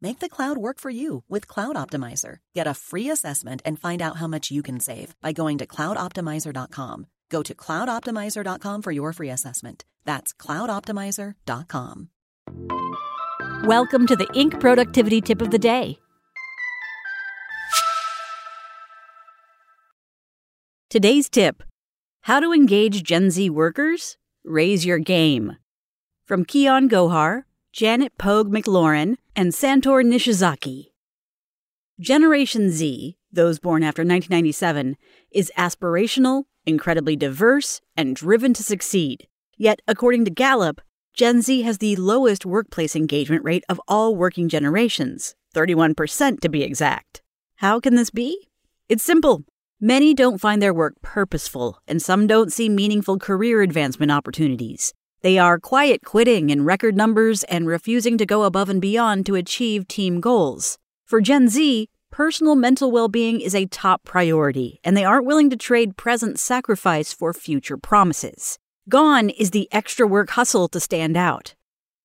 Make the cloud work for you with Cloud Optimizer. Get a free assessment and find out how much you can save by going to cloudoptimizer.com. Go to cloudoptimizer.com for your free assessment. That's cloudoptimizer.com. Welcome to the Inc. Productivity Tip of the Day. Today's tip How to engage Gen Z workers? Raise your game. From Kian Gohar, Janet Pogue McLaurin, and Santor Nishizaki. Generation Z, those born after 1997, is aspirational, incredibly diverse, and driven to succeed. Yet, according to Gallup, Gen Z has the lowest workplace engagement rate of all working generations, 31% to be exact. How can this be? It's simple. Many don't find their work purposeful, and some don't see meaningful career advancement opportunities. They are quiet quitting in record numbers and refusing to go above and beyond to achieve team goals. For Gen Z, personal mental well being is a top priority, and they aren't willing to trade present sacrifice for future promises. Gone is the extra work hustle to stand out.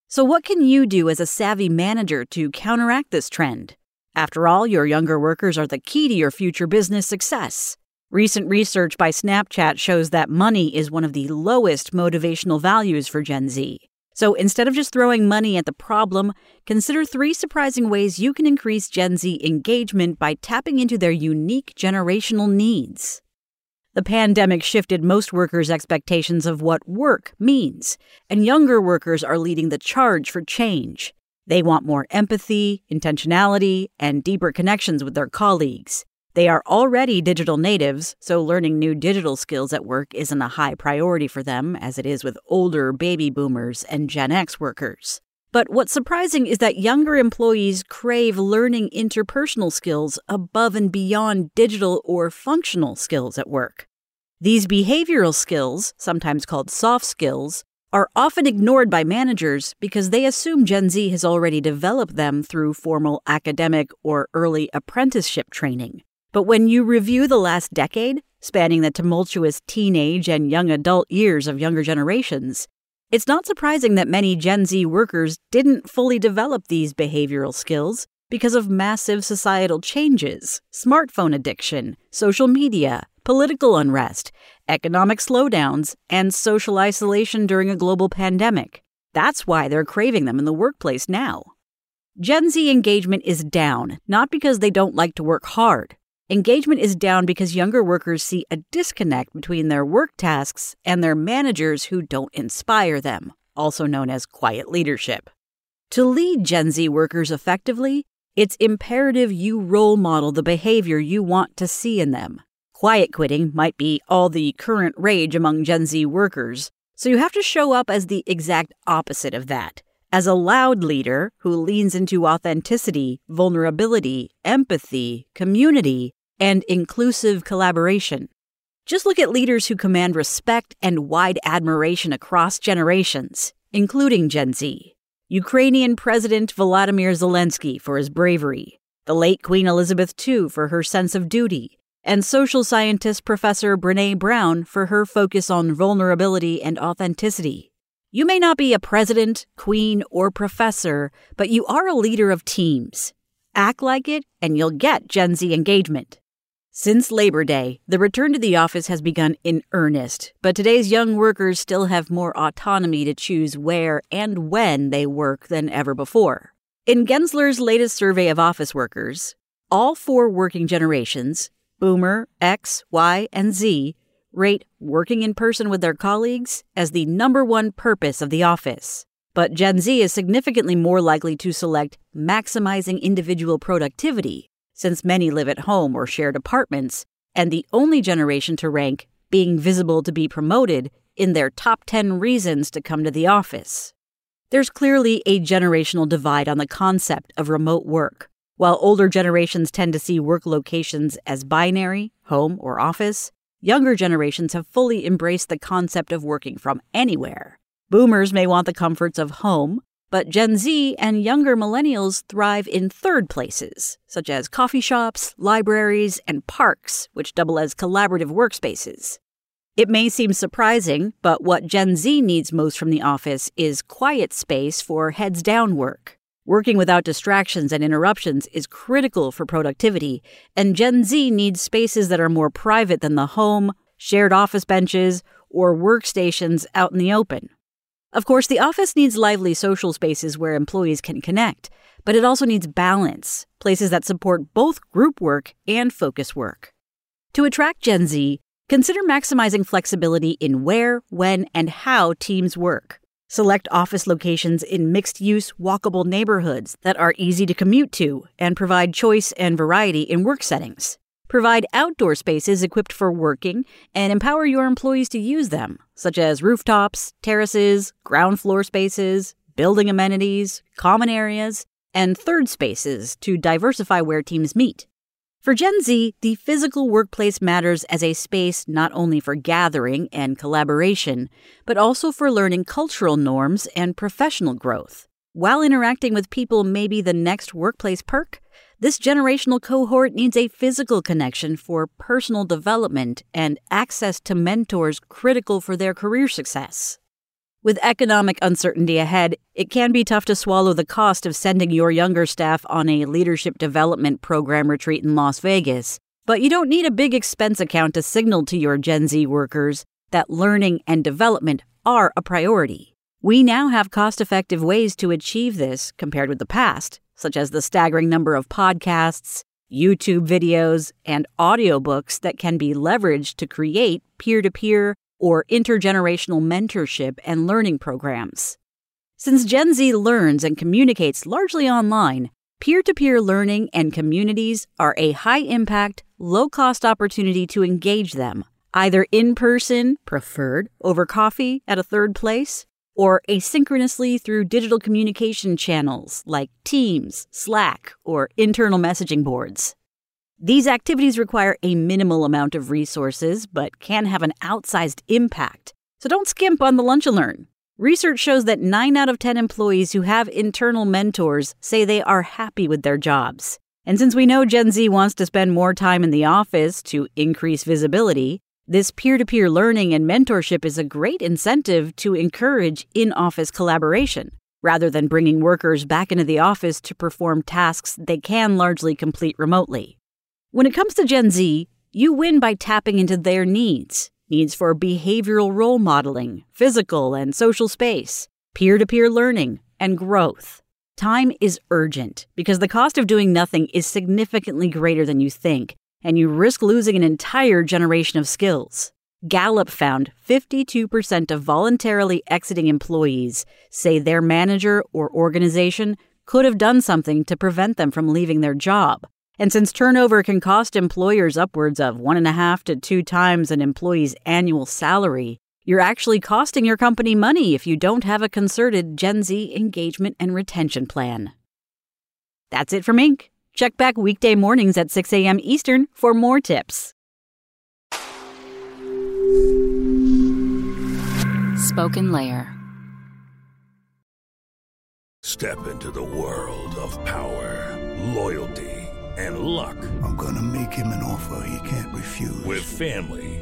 So, what can you do as a savvy manager to counteract this trend? After all, your younger workers are the key to your future business success. Recent research by Snapchat shows that money is one of the lowest motivational values for Gen Z. So instead of just throwing money at the problem, consider three surprising ways you can increase Gen Z engagement by tapping into their unique generational needs. The pandemic shifted most workers' expectations of what work means, and younger workers are leading the charge for change. They want more empathy, intentionality, and deeper connections with their colleagues. They are already digital natives, so learning new digital skills at work isn't a high priority for them as it is with older baby boomers and Gen X workers. But what's surprising is that younger employees crave learning interpersonal skills above and beyond digital or functional skills at work. These behavioral skills, sometimes called soft skills, are often ignored by managers because they assume Gen Z has already developed them through formal academic or early apprenticeship training. But when you review the last decade, spanning the tumultuous teenage and young adult years of younger generations, it's not surprising that many Gen Z workers didn't fully develop these behavioral skills because of massive societal changes, smartphone addiction, social media, political unrest, economic slowdowns, and social isolation during a global pandemic. That's why they're craving them in the workplace now. Gen Z engagement is down, not because they don't like to work hard, Engagement is down because younger workers see a disconnect between their work tasks and their managers who don't inspire them, also known as quiet leadership. To lead Gen Z workers effectively, it's imperative you role model the behavior you want to see in them. Quiet quitting might be all the current rage among Gen Z workers, so you have to show up as the exact opposite of that. As a loud leader who leans into authenticity, vulnerability, empathy, community, and inclusive collaboration. Just look at leaders who command respect and wide admiration across generations, including Gen Z. Ukrainian President Volodymyr Zelensky for his bravery, the late Queen Elizabeth II for her sense of duty, and social scientist Professor Brene Brown for her focus on vulnerability and authenticity. You may not be a president, queen, or professor, but you are a leader of teams. Act like it, and you'll get Gen Z engagement. Since Labor Day, the return to the office has begun in earnest, but today's young workers still have more autonomy to choose where and when they work than ever before. In Gensler's latest survey of office workers, all four working generations Boomer, X, Y, and Z rate working in person with their colleagues as the number one purpose of the office. But Gen Z is significantly more likely to select maximizing individual productivity, since many live at home or shared apartments, and the only generation to rank being visible to be promoted in their top 10 reasons to come to the office. There's clearly a generational divide on the concept of remote work. While older generations tend to see work locations as binary, home or office, younger generations have fully embraced the concept of working from anywhere. Boomers may want the comforts of home, but Gen Z and younger millennials thrive in third places, such as coffee shops, libraries, and parks, which double as collaborative workspaces. It may seem surprising, but what Gen Z needs most from the office is quiet space for heads down work. Working without distractions and interruptions is critical for productivity, and Gen Z needs spaces that are more private than the home, shared office benches, or workstations out in the open. Of course, the office needs lively social spaces where employees can connect, but it also needs balance, places that support both group work and focus work. To attract Gen Z, consider maximizing flexibility in where, when, and how teams work. Select office locations in mixed use, walkable neighborhoods that are easy to commute to and provide choice and variety in work settings. Provide outdoor spaces equipped for working and empower your employees to use them, such as rooftops, terraces, ground floor spaces, building amenities, common areas, and third spaces to diversify where teams meet. For Gen Z, the physical workplace matters as a space not only for gathering and collaboration, but also for learning cultural norms and professional growth. While interacting with people may be the next workplace perk, this generational cohort needs a physical connection for personal development and access to mentors critical for their career success. With economic uncertainty ahead, it can be tough to swallow the cost of sending your younger staff on a leadership development program retreat in Las Vegas. But you don't need a big expense account to signal to your Gen Z workers that learning and development are a priority. We now have cost effective ways to achieve this compared with the past, such as the staggering number of podcasts, YouTube videos, and audiobooks that can be leveraged to create peer to peer or intergenerational mentorship and learning programs. Since Gen Z learns and communicates largely online, peer to peer learning and communities are a high impact, low cost opportunity to engage them, either in person, preferred over coffee at a third place, or asynchronously through digital communication channels like Teams, Slack, or internal messaging boards. These activities require a minimal amount of resources but can have an outsized impact, so don't skimp on the lunch and learn. Research shows that 9 out of 10 employees who have internal mentors say they are happy with their jobs. And since we know Gen Z wants to spend more time in the office to increase visibility, this peer to peer learning and mentorship is a great incentive to encourage in office collaboration, rather than bringing workers back into the office to perform tasks they can largely complete remotely. When it comes to Gen Z, you win by tapping into their needs needs for behavioral role modeling, physical and social space, peer to peer learning, and growth. Time is urgent because the cost of doing nothing is significantly greater than you think, and you risk losing an entire generation of skills. Gallup found 52% of voluntarily exiting employees say their manager or organization could have done something to prevent them from leaving their job. And since turnover can cost employers upwards of one and a half to two times an employee's annual salary, you're actually costing your company money if you don't have a concerted Gen Z engagement and retention plan. That's it from Inc. Check back weekday mornings at 6 a.m. Eastern for more tips. Spoken Layer. Step into the world of power, loyalty, and luck. I'm going to make him an offer he can't refuse. With family,